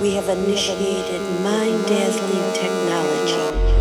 We have initiated mind-dazzling technology.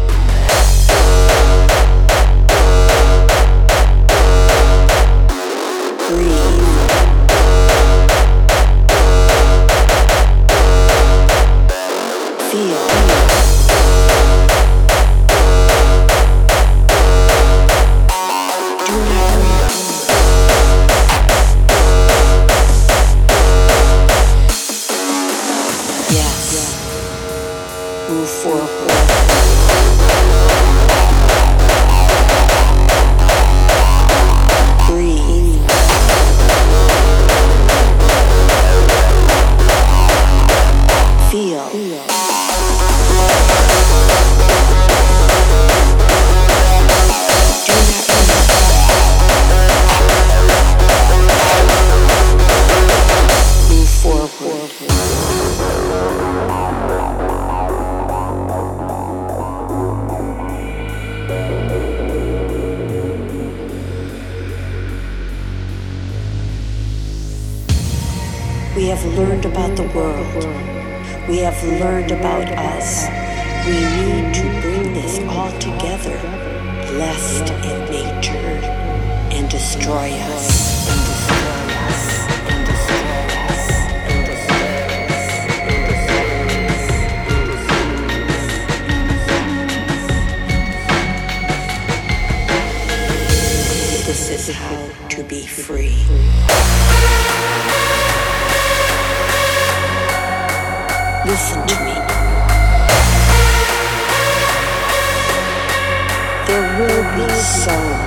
have learned about the world. We have learned about us. We need to bring this all together, lest it nature and And destroy us. This is how to be free. Listen to me. There will be some.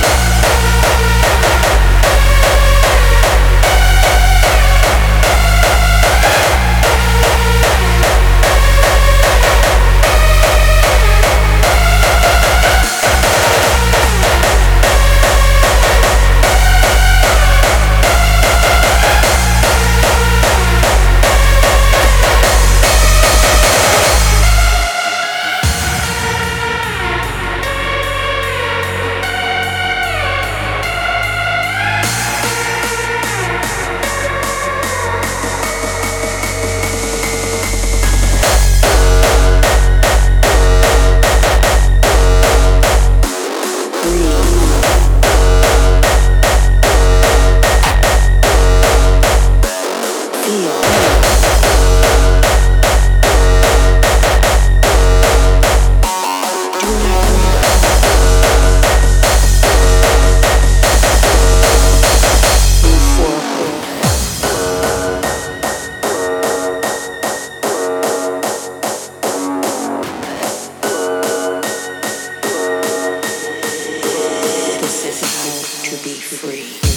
free.